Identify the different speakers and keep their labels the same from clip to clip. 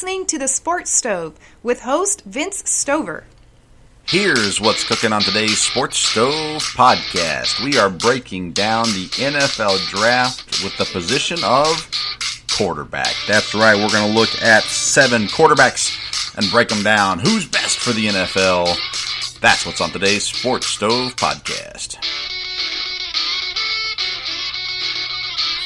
Speaker 1: Listening to The Sports Stove with host Vince Stover.
Speaker 2: Here's what's cooking on today's Sports Stove podcast. We are breaking down the NFL draft with the position of quarterback. That's right, we're going to look at seven quarterbacks and break them down. Who's best for the NFL? That's what's on today's Sports Stove podcast.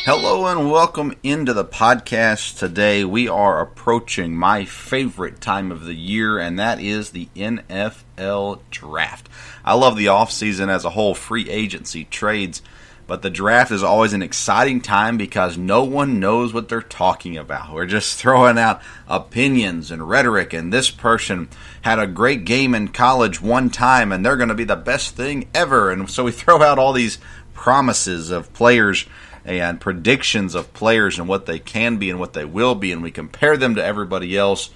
Speaker 2: Hello and welcome into the podcast. Today we are approaching my favorite time of the year, and that is the NFL draft. I love the offseason as a whole, free agency, trades, but the draft is always an exciting time because no one knows what they're talking about. We're just throwing out opinions and rhetoric, and this person had a great game in college one time, and they're going to be the best thing ever. And so we throw out all these promises of players and predictions of players and what they can be and what they will be, and we compare them to everybody else.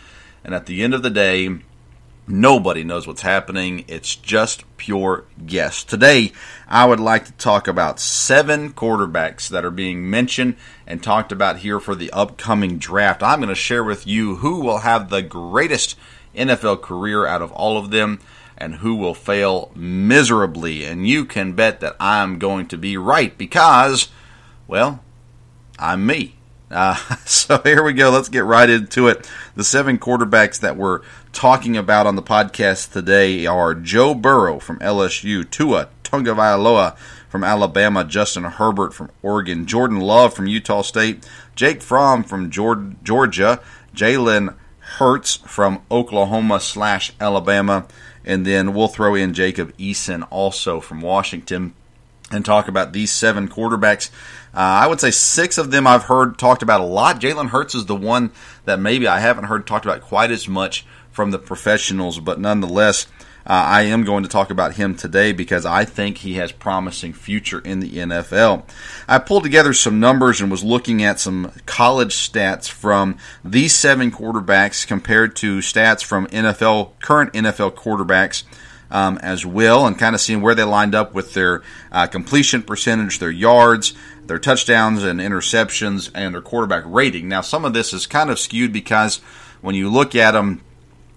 Speaker 2: And at the end of the day, nobody knows what's happening. It's just pure guess. Today, I would like to talk about seven quarterbacks that are being mentioned and talked about here for the upcoming draft. I'm going to share with you who will have the greatest NFL career out of all of them and who will fail miserably. And you can bet that I'm going to be right because well, I'm me. Uh, so here we go. Let's get right into it. The seven quarterbacks that we're talking about on the podcast today are Joe Burrow from LSU, Tua Tagovailoa from Alabama, Justin Herbert from Oregon, Jordan Love from Utah State, Jake Fromm from Georgia, Jalen Hurts from Oklahoma slash Alabama, and then we'll throw in Jacob Eason also from Washington and talk about these seven quarterbacks. Uh, I would say six of them I've heard talked about a lot. Jalen Hurts is the one that maybe I haven't heard talked about quite as much from the professionals, but nonetheless, uh, I am going to talk about him today because I think he has promising future in the NFL. I pulled together some numbers and was looking at some college stats from these seven quarterbacks compared to stats from NFL current NFL quarterbacks um, as well, and kind of seeing where they lined up with their uh, completion percentage, their yards, their touchdowns and interceptions, and their quarterback rating. Now, some of this is kind of skewed because when you look at them,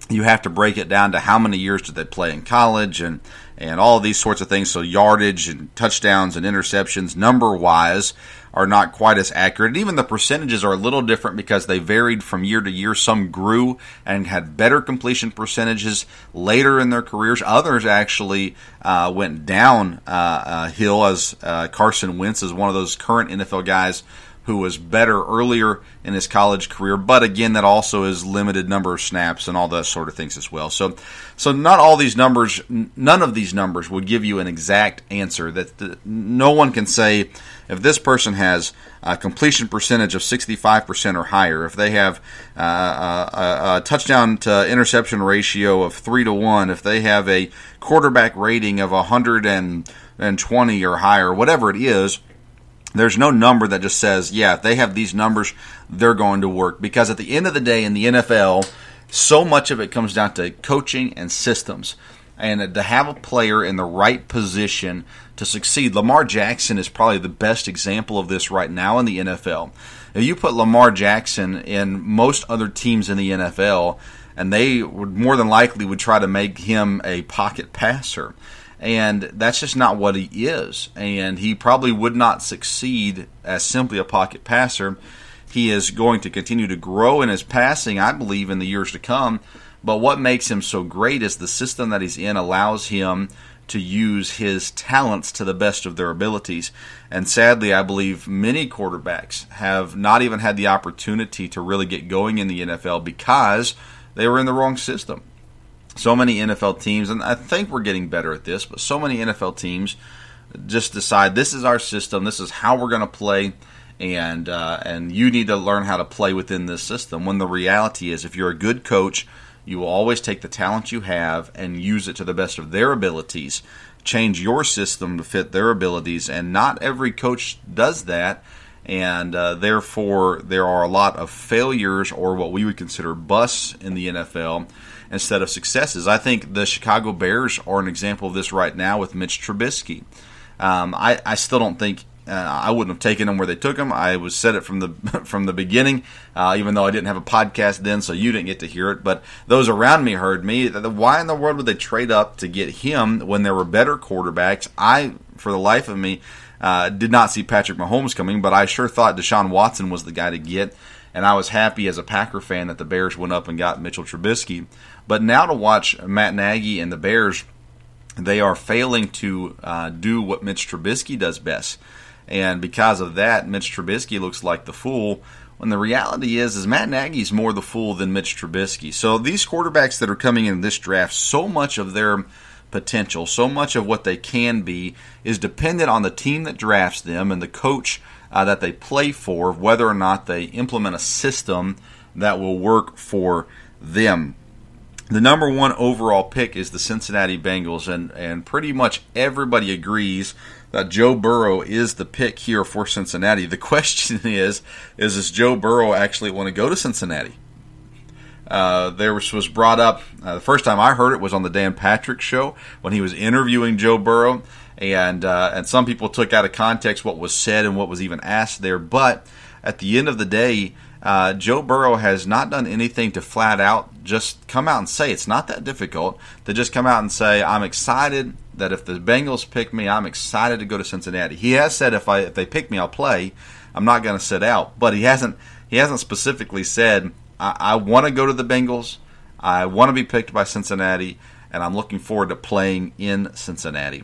Speaker 2: you have to break it down to how many years did they play in college and and all these sorts of things. So yardage and touchdowns and interceptions, number wise, are not quite as accurate. And even the percentages are a little different because they varied from year to year. Some grew and had better completion percentages later in their careers. Others actually uh, went down uh, uh, hill, as uh, Carson Wentz is one of those current NFL guys who was better earlier in his college career, but again, that also is limited number of snaps and all those sort of things as well. So, so not all these numbers, none of these numbers would give you an exact answer. That the, no one can say if this person has a completion percentage of 65% or higher, if they have uh, a, a, touchdown to interception ratio of three to one, if they have a quarterback rating of 120 or higher, whatever it is there's no number that just says, yeah, if they have these numbers, they're going to work. Because at the end of the day, in the NFL, so much of it comes down to coaching and systems. And to have a player in the right position to succeed, Lamar Jackson is probably the best example of this right now in the NFL. If you put Lamar Jackson in most other teams in the NFL, and they would more than likely would try to make him a pocket passer and that's just not what he is. And he probably would not succeed as simply a pocket passer. He is going to continue to grow in his passing, I believe, in the years to come. But what makes him so great is the system that he's in allows him to use his talents to the best of their abilities. And sadly, I believe many quarterbacks have not even had the opportunity to really get going in the NFL because they were in the wrong system. So many NFL teams, and I think we're getting better at this, but so many NFL teams just decide this is our system, this is how we're going to play, and uh, and you need to learn how to play within this system. When the reality is, if you're a good coach, you will always take the talent you have and use it to the best of their abilities. Change your system to fit their abilities, and not every coach does that. And uh, therefore, there are a lot of failures or what we would consider busts in the NFL instead of successes. I think the Chicago Bears are an example of this right now with Mitch Trubisky. Um, I, I still don't think uh, I wouldn't have taken them where they took them. I was said it from the from the beginning, uh, even though I didn't have a podcast then, so you didn't get to hear it. But those around me heard me. Why in the world would they trade up to get him when there were better quarterbacks? I, for the life of me, uh, did not see Patrick Mahomes coming, but I sure thought Deshaun Watson was the guy to get. And I was happy as a Packer fan that the Bears went up and got Mitchell Trubisky. But now to watch Matt Nagy and the Bears, they are failing to uh, do what Mitch Trubisky does best and because of that, Mitch Trubisky looks like the fool. When the reality is, is Matt Nagy's more the fool than Mitch Trubisky. So these quarterbacks that are coming in this draft, so much of their potential, so much of what they can be, is dependent on the team that drafts them and the coach uh, that they play for, whether or not they implement a system that will work for them. The number one overall pick is the Cincinnati Bengals, and, and pretty much everybody agrees that Joe Burrow is the pick here for Cincinnati. The question is, is does Joe Burrow actually want to go to Cincinnati? Uh, there was, was brought up uh, the first time I heard it was on the Dan Patrick show when he was interviewing Joe Burrow, and uh, and some people took out of context what was said and what was even asked there. But at the end of the day, uh, Joe Burrow has not done anything to flat out just come out and say it's not that difficult to just come out and say I'm excited that if the Bengals pick me, I'm excited to go to Cincinnati. He has said if I if they pick me, I'll play. I'm not going to sit out, but he hasn't he hasn't specifically said I, I want to go to the Bengals. I want to be picked by Cincinnati, and I'm looking forward to playing in Cincinnati.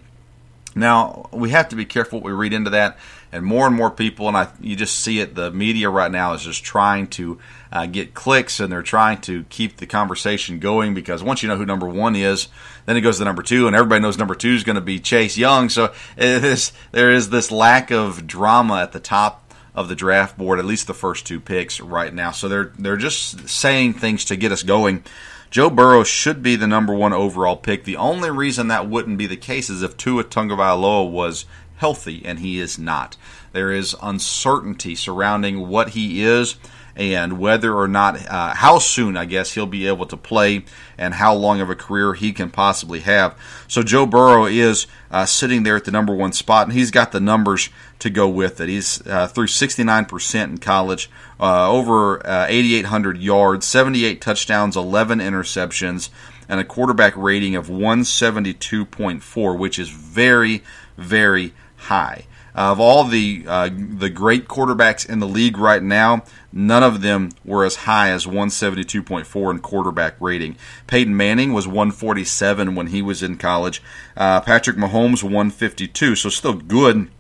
Speaker 2: Now we have to be careful what we read into that, and more and more people, and I you just see it. The media right now is just trying to uh, get clicks, and they're trying to keep the conversation going because once you know who number one is, then it goes to number two, and everybody knows number two is going to be Chase Young. So there is this lack of drama at the top of the draft board, at least the first two picks right now. So they're they're just saying things to get us going. Joe Burrow should be the number one overall pick. The only reason that wouldn't be the case is if Tua Tagovailoa was healthy, and he is not. There is uncertainty surrounding what he is and whether or not, uh, how soon, I guess, he'll be able to play and how long of a career he can possibly have. So Joe Burrow is uh, sitting there at the number one spot, and he's got the numbers to go with it. He's uh, through 69% in college, uh, over uh, 8,800 yards, 78 touchdowns, 11 interceptions, and a quarterback rating of 172.4, which is very, very high. Of all the uh, the great quarterbacks in the league right now, none of them were as high as 172.4 in quarterback rating. Peyton Manning was 147 when he was in college. Uh, Patrick Mahomes 152, so still good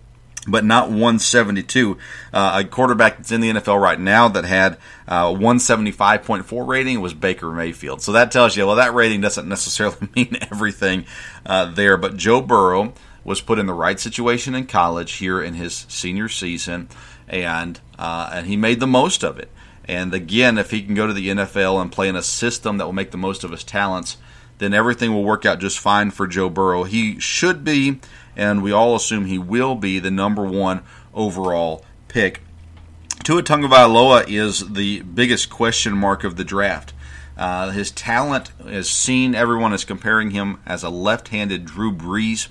Speaker 2: but not 172. Uh, a quarterback that's in the NFL right now that had uh, 175.4 rating was Baker Mayfield. So that tells you, well, that rating doesn't necessarily mean everything uh, there. But Joe Burrow was put in the right situation in college here in his senior season, and uh, and he made the most of it. And again, if he can go to the NFL and play in a system that will make the most of his talents, then everything will work out just fine for Joe Burrow. He should be, and we all assume he will be, the number one overall pick. Tua Tagovailoa is the biggest question mark of the draft. Uh, his talent is seen. Everyone is comparing him as a left-handed Drew Brees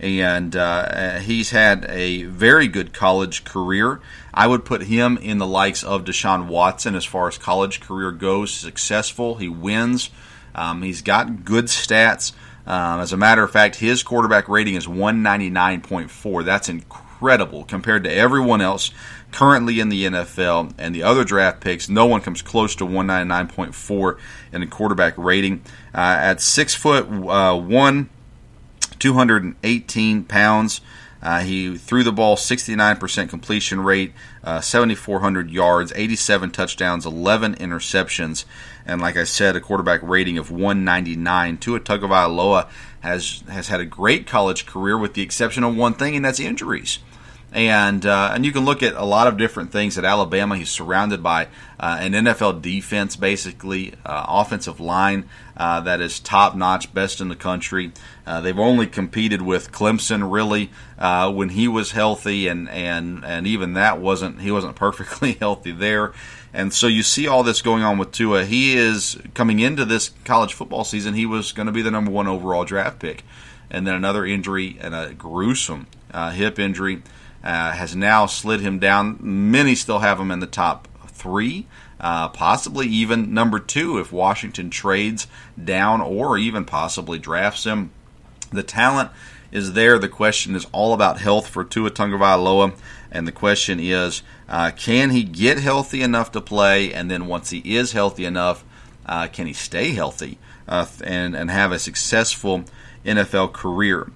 Speaker 2: and uh, he's had a very good college career. I would put him in the likes of Deshaun Watson as far as college career goes. Successful, he wins. Um, he's got good stats. Um, as a matter of fact, his quarterback rating is 199.4. That's incredible compared to everyone else currently in the NFL and the other draft picks. No one comes close to 199.4 in a quarterback rating. Uh, at six foot uh, one, 218 pounds. Uh, he threw the ball 69% completion rate, uh, 7,400 yards, 87 touchdowns, 11 interceptions, and like I said, a quarterback rating of 199. Tua Tagovailoa has has had a great college career, with the exception of one thing, and that's injuries and uh, and you can look at a lot of different things at Alabama. He's surrounded by uh, an NFL defense, basically uh, offensive line uh, that is top notch, best in the country. Uh, they've only competed with Clemson really uh, when he was healthy, and and and even that wasn't he wasn't perfectly healthy there. And so you see all this going on with Tua. He is coming into this college football season. He was going to be the number one overall draft pick, and then another injury and a gruesome hip injury uh, has now slid him down. Many still have him in the top three, uh, possibly even number two if Washington trades down or even possibly drafts him. The talent is there. The question is all about health for Tua Tagovailoa, and the question is, uh, can he get healthy enough to play? And then once he is healthy enough, uh, can he stay healthy uh, and and have a successful NFL career?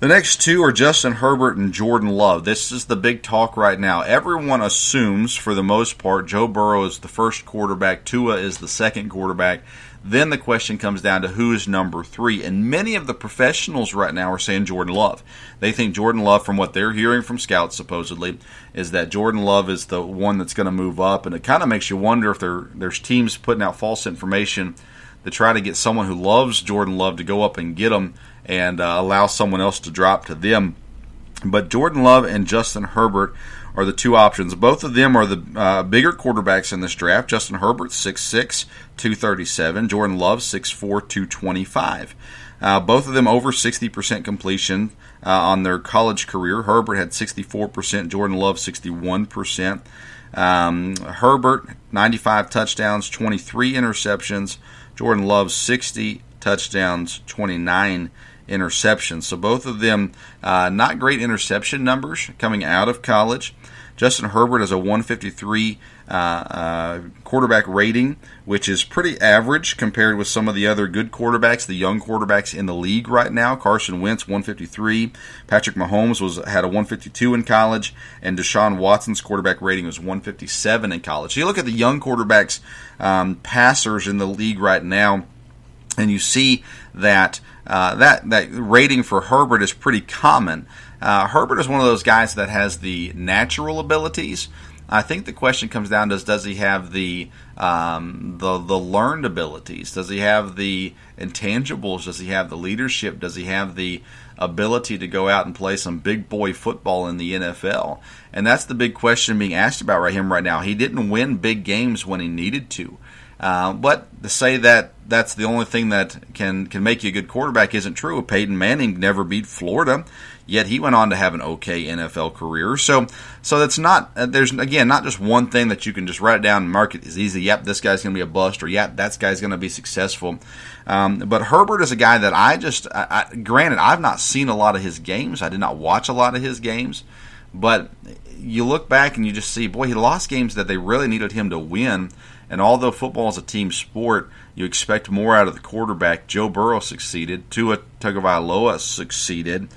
Speaker 2: The next two are Justin Herbert and Jordan Love. This is the big talk right now. Everyone assumes, for the most part, Joe Burrow is the first quarterback, Tua is the second quarterback. Then the question comes down to who is number three. And many of the professionals right now are saying Jordan Love. They think Jordan Love, from what they're hearing from scouts supposedly, is that Jordan Love is the one that's going to move up. And it kind of makes you wonder if there, there's teams putting out false information to try to get someone who loves Jordan Love to go up and get him and uh, allow someone else to drop to them. But Jordan Love and Justin Herbert are the two options. Both of them are the uh, bigger quarterbacks in this draft. Justin Herbert, 6'6, 237. Jordan Love, 6'4, 225. Uh, both of them over 60% completion uh, on their college career. Herbert had 64%, Jordan Love 61%. Um, Herbert, 95 touchdowns, 23 interceptions. Jordan Love, 60 touchdowns, 29 interceptions. So both of them uh, not great interception numbers coming out of college. Justin Herbert has a 153 uh, uh, quarterback rating, which is pretty average compared with some of the other good quarterbacks, the young quarterbacks in the league right now. Carson Wentz 153, Patrick Mahomes was had a 152 in college, and Deshaun Watson's quarterback rating was 157 in college. So you look at the young quarterbacks, um, passers in the league right now, and you see that uh, that that rating for Herbert is pretty common. Uh, Herbert is one of those guys that has the natural abilities. I think the question comes down to does he have the um, the the learned abilities? Does he have the intangibles? Does he have the leadership? Does he have the ability to go out and play some big boy football in the NFL? And that's the big question being asked about him right now. He didn't win big games when he needed to. Uh, but to say that that's the only thing that can can make you a good quarterback isn't true. Peyton Manning never beat Florida, yet he went on to have an okay NFL career. So so that's not uh, there's again not just one thing that you can just write it down and mark it as easy. Yep, this guy's going to be a bust, or yep, that guy's going to be successful. Um, but Herbert is a guy that I just I, I, granted I've not seen a lot of his games. I did not watch a lot of his games, but you look back and you just see, boy, he lost games that they really needed him to win and although football is a team sport, you expect more out of the quarterback. Joe Burrow succeeded. Tua Tagovailoa succeeded.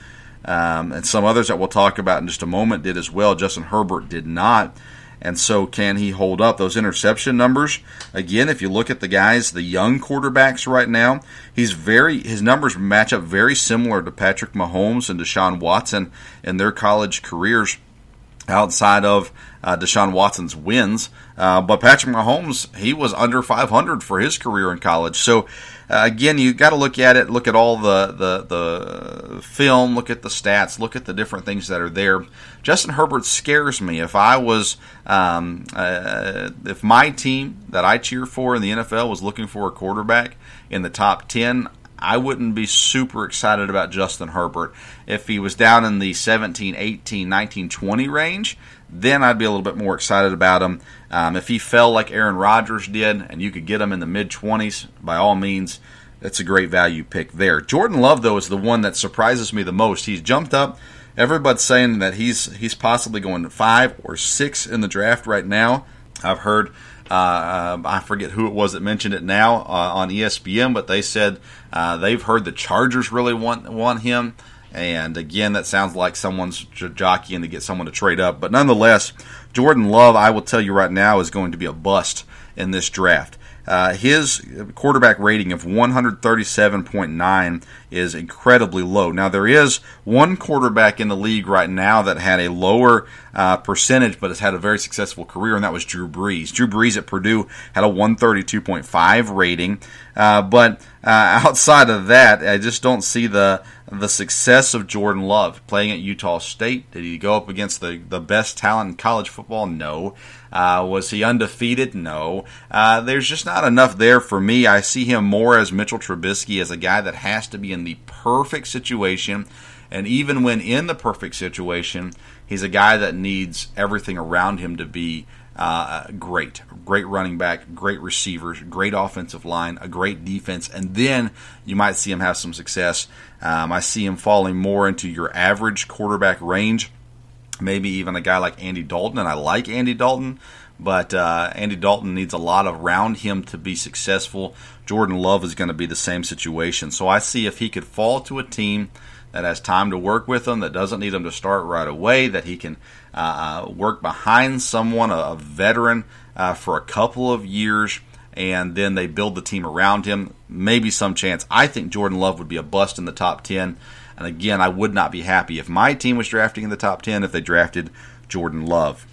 Speaker 2: Um, and some others that we'll talk about in just a moment did as well. Justin Herbert did not. And so, can he hold up those interception numbers? Again, if you look at the guys, the young quarterbacks right now, he's very his numbers match up very similar to Patrick Mahomes and Deshaun Watson in their college careers outside of uh, Deshaun Watson's wins. Uh, but Patrick Mahomes, he was under 500 for his career in college. So, uh, again, you got to look at it, look at all the, the, the film, look at the stats, look at the different things that are there. Justin Herbert scares me. If I was, um, uh, if my team that I cheer for in the NFL was looking for a quarterback in the top 10, I wouldn't be super excited about Justin Herbert. If he was down in the 17, 18, 19, 20 range, then I'd be a little bit more excited about him. Um, if he fell like Aaron Rodgers did and you could get him in the mid 20s, by all means, that's a great value pick there. Jordan Love, though, is the one that surprises me the most. He's jumped up everybody's saying that he's he's possibly going five or six in the draft right now. I've heard. Uh, I forget who it was that mentioned it now uh, on ESPN, but they said uh, they've heard the Chargers really want want him. And again, that sounds like someone's jockeying to get someone to trade up. But nonetheless, Jordan Love, I will tell you right now, is going to be a bust in this draft. Uh, his quarterback rating of 137.9 is incredibly low. Now, there is one quarterback in the league right now that had a lower uh, percentage, but has had a very successful career, and that was Drew Brees. Drew Brees at Purdue had a 132.5 rating, uh, but uh, outside of that, I just don't see the the success of Jordan Love playing at Utah State. Did he go up against the, the best talent in college football? No. Uh, was he undefeated? No. Uh, there's just not enough there for me. I see him more as Mitchell Trubisky, as a guy that has to be in the perfect situation. And even when in the perfect situation, he's a guy that needs everything around him to be uh, great. Great running back, great receivers, great offensive line, a great defense, and then you might see him have some success. Um, I see him falling more into your average quarterback range, maybe even a guy like Andy Dalton, and I like Andy Dalton, but uh, Andy Dalton needs a lot around him to be successful. Jordan Love is going to be the same situation. So I see if he could fall to a team that has time to work with him, that doesn't need him to start right away, that he can uh, uh, work behind someone, a, a veteran, uh, for a couple of years, and then they build the team around him. Maybe some chance. I think Jordan Love would be a bust in the top 10. And again, I would not be happy if my team was drafting in the top 10 if they drafted Jordan Love.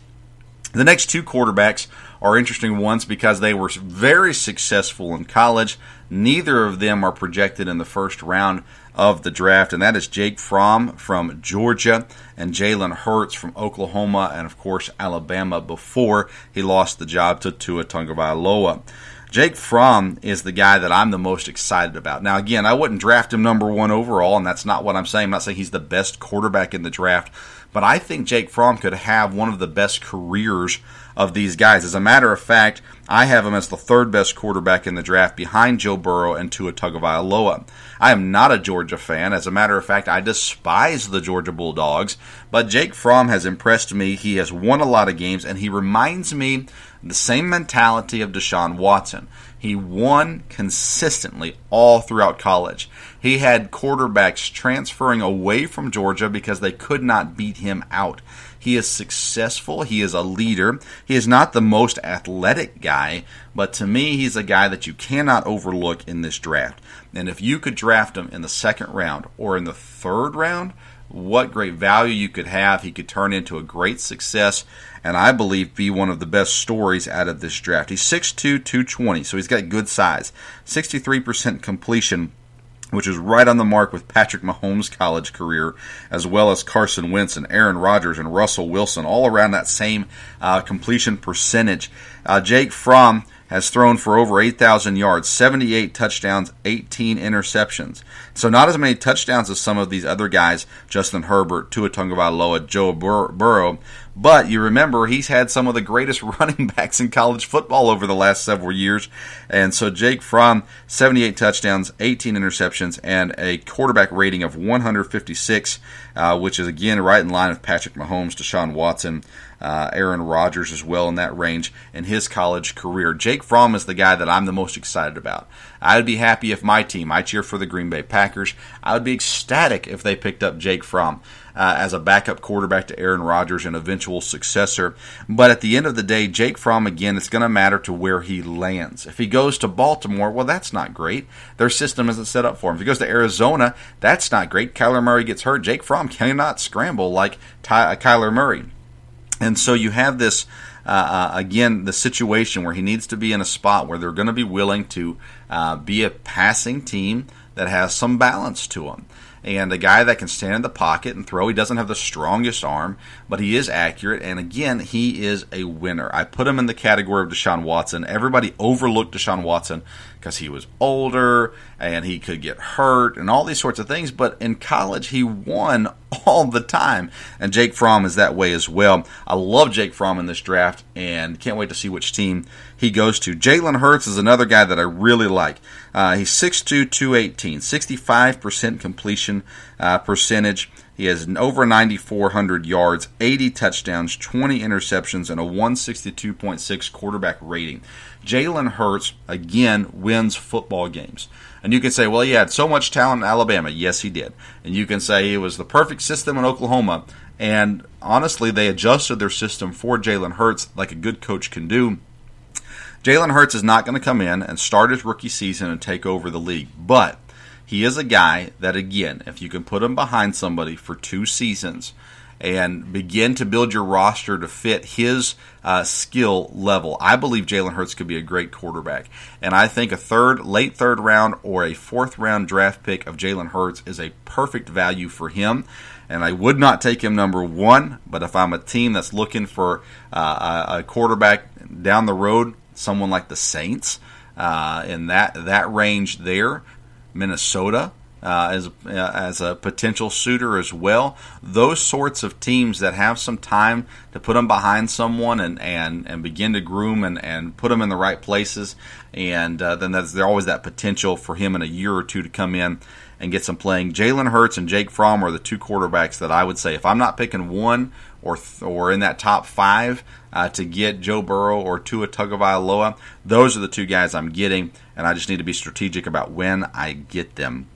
Speaker 2: The next two quarterbacks are interesting ones because they were very successful in college. Neither of them are projected in the first round of the draft, and that is Jake Fromm from Georgia and Jalen Hurts from Oklahoma, and of course Alabama before he lost the job to Tua Tagovailoa. Jake Fromm is the guy that I'm the most excited about. Now, again, I wouldn't draft him number one overall, and that's not what I'm saying. I'm not saying he's the best quarterback in the draft, but I think Jake Fromm could have one of the best careers of these guys. As a matter of fact, I have him as the third best quarterback in the draft behind Joe Burrow and Tua Tagovailoa. I am not a Georgia fan. As a matter of fact, I despise the Georgia Bulldogs, but Jake Fromm has impressed me. He has won a lot of games, and he reminds me the same mentality of Deshaun Watson. He won consistently all throughout college. He had quarterbacks transferring away from Georgia because they could not beat him out. He is successful. He is a leader. He is not the most athletic guy, but to me, he's a guy that you cannot overlook in this draft. And if you could draft him in the second round or in the third round, what great value you could have. He could turn into a great success, and I believe be one of the best stories out of this draft. He's 6'2, 220, so he's got good size. 63% completion which is right on the mark with Patrick Mahomes' college career, as well as Carson Wentz and Aaron Rodgers and Russell Wilson, all around that same uh, completion percentage. Uh, Jake Fromm has thrown for over 8,000 yards, 78 touchdowns, 18 interceptions. So not as many touchdowns as some of these other guys, Justin Herbert, Tua Tagovailoa, Joe Bur- Burrow, but you remember he's had some of the greatest running backs in college football over the last several years. And so Jake Fromm, 78 touchdowns, 18 interceptions, and a quarterback rating of 156, uh, which is again right in line with Patrick Mahomes, Deshaun Watson, uh, Aaron Rodgers as well in that range in his college career. Jake Fromm is the guy that I'm the most excited about. I would be happy if my team, I cheer for the Green Bay Packers, I would be ecstatic if they picked up Jake Fromm. Uh, as a backup quarterback to Aaron Rodgers and eventual successor. But at the end of the day, Jake Fromm, again, it's going to matter to where he lands. If he goes to Baltimore, well, that's not great. Their system isn't set up for him. If he goes to Arizona, that's not great. Kyler Murray gets hurt. Jake Fromm cannot scramble like Ty- uh, Kyler Murray. And so you have this, uh, uh, again, the situation where he needs to be in a spot where they're going to be willing to uh, be a passing team that has some balance to them. And a guy that can stand in the pocket and throw. He doesn't have the strongest arm, but he is accurate. And again, he is a winner. I put him in the category of Deshaun Watson. Everybody overlooked Deshaun Watson because he was older and he could get hurt and all these sorts of things. But in college, he won all the time. And Jake Fromm is that way as well. I love Jake Fromm in this draft and can't wait to see which team he goes to. Jalen Hurts is another guy that I really like. Uh, he's 6'2, 218, 65% completion uh, percentage. He has over 9,400 yards, 80 touchdowns, 20 interceptions, and a 162.6 quarterback rating. Jalen Hurts, again, wins football games. And you can say, well, he had so much talent in Alabama. Yes, he did. And you can say it was the perfect system in Oklahoma. And honestly, they adjusted their system for Jalen Hurts like a good coach can do. Jalen Hurts is not going to come in and start his rookie season and take over the league. But he is a guy that, again, if you can put him behind somebody for two seasons and begin to build your roster to fit his uh, skill level, I believe Jalen Hurts could be a great quarterback. And I think a third, late third round, or a fourth round draft pick of Jalen Hurts is a perfect value for him. And I would not take him number one, but if I'm a team that's looking for uh, a quarterback down the road, someone like the Saints, uh, in that that range there, Minnesota uh, as uh, as a potential suitor as well. Those sorts of teams that have some time to put them behind someone and and, and begin to groom and, and put them in the right places, and uh, then there's always that potential for him in a year or two to come in and get some playing. Jalen Hurts and Jake Fromm are the two quarterbacks that I would say if I'm not picking one or th- or in that top five uh, to get Joe Burrow or Tua Tagovailoa, those are the two guys I'm getting, and I just need to be strategic about when I get them.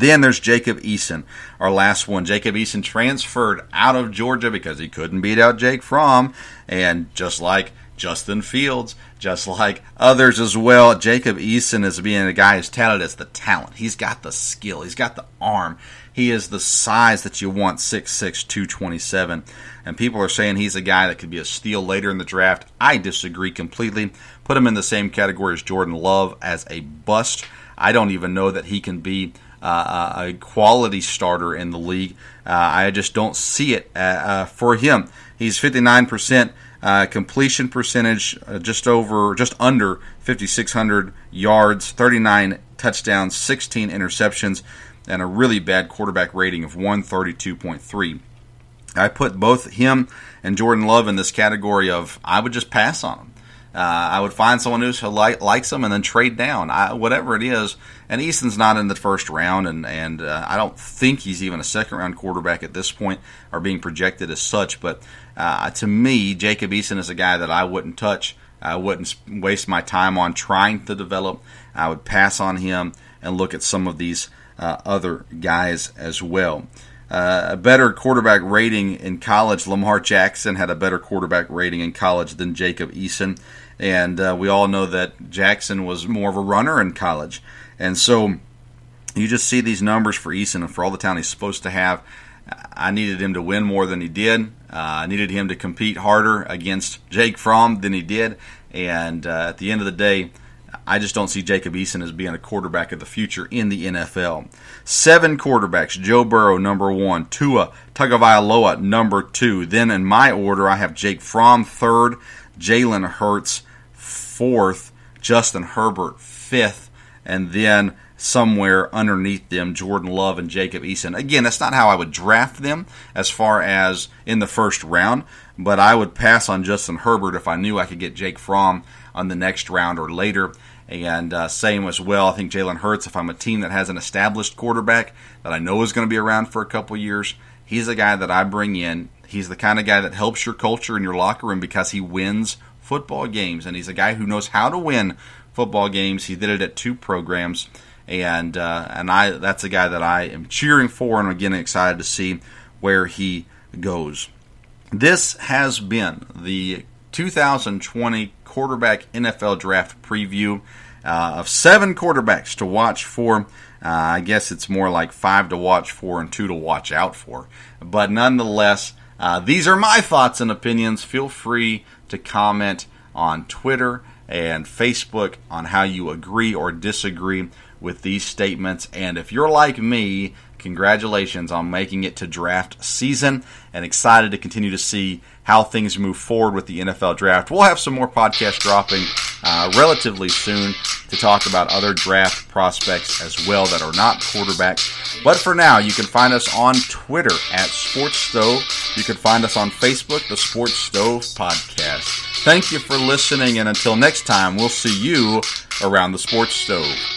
Speaker 2: Then there's Jacob Eason, our last one. Jacob Eason transferred out of Georgia because he couldn't beat out Jake Fromm, and just like Justin Fields, just like others as well. Jacob Eason is being a guy who's touted as the talent. He's got the skill, he's got the arm, he is the size that you want 6'6, 227. And people are saying he's a guy that could be a steal later in the draft. I disagree completely. Put him in the same category as Jordan Love as a bust. I don't even know that he can be uh, a quality starter in the league. Uh, I just don't see it uh, uh for him. He's 59% uh, completion percentage, uh, just over, just under 5,600 yards, 39 touchdowns, 16 interceptions, and a really bad quarterback rating of 132.3. I put both him and Jordan Love in this category of I would just pass on them. Uh, I would find someone who like, likes them and then trade down, I, whatever it is. And Eason's not in the first round, and and uh, I don't think he's even a second round quarterback at this point, or being projected as such. But uh, to me, Jacob Eason is a guy that I wouldn't touch. I wouldn't waste my time on trying to develop. I would pass on him and look at some of these uh, other guys as well. Uh, a better quarterback rating in college. Lamar Jackson had a better quarterback rating in college than Jacob Eason. And uh, we all know that Jackson was more of a runner in college. And so you just see these numbers for Eason and for all the talent he's supposed to have. I needed him to win more than he did. Uh, I needed him to compete harder against Jake Fromm than he did. And uh, at the end of the day, I just don't see Jacob Eason as being a quarterback of the future in the NFL. Seven quarterbacks: Joe Burrow, number one; Tua Tagovailoa, number two. Then in my order, I have Jake Fromm third, Jalen Hurts fourth, Justin Herbert fifth, and then somewhere underneath them, Jordan Love and Jacob Eason. Again, that's not how I would draft them as far as in the first round, but I would pass on Justin Herbert if I knew I could get Jake Fromm on the next round or later. And uh, same as well, I think Jalen Hurts, if I'm a team that has an established quarterback that I know is going to be around for a couple years, he's the guy that I bring in. He's the kind of guy that helps your culture in your locker room because he wins football games, and he's a guy who knows how to win football games. He did it at two programs, and uh, and I that's a guy that I am cheering for, and again excited to see where he goes. This has been the 2020 quarterback NFL draft preview uh, of seven quarterbacks to watch for. Uh, I guess it's more like five to watch for and two to watch out for. But nonetheless, uh, these are my thoughts and opinions. Feel free to comment on Twitter and Facebook on how you agree or disagree with these statements. And if you're like me, congratulations on making it to draft season and excited to continue to see how things move forward with the NFL draft. We'll have some more podcasts dropping uh, relatively soon to talk about other draft prospects as well that are not quarterbacks. But for now, you can find us on Twitter at Sports Stove. You can find us on Facebook, the Sports Stove Podcast. Thank you for listening, and until next time, we'll see you around the Sports Stove.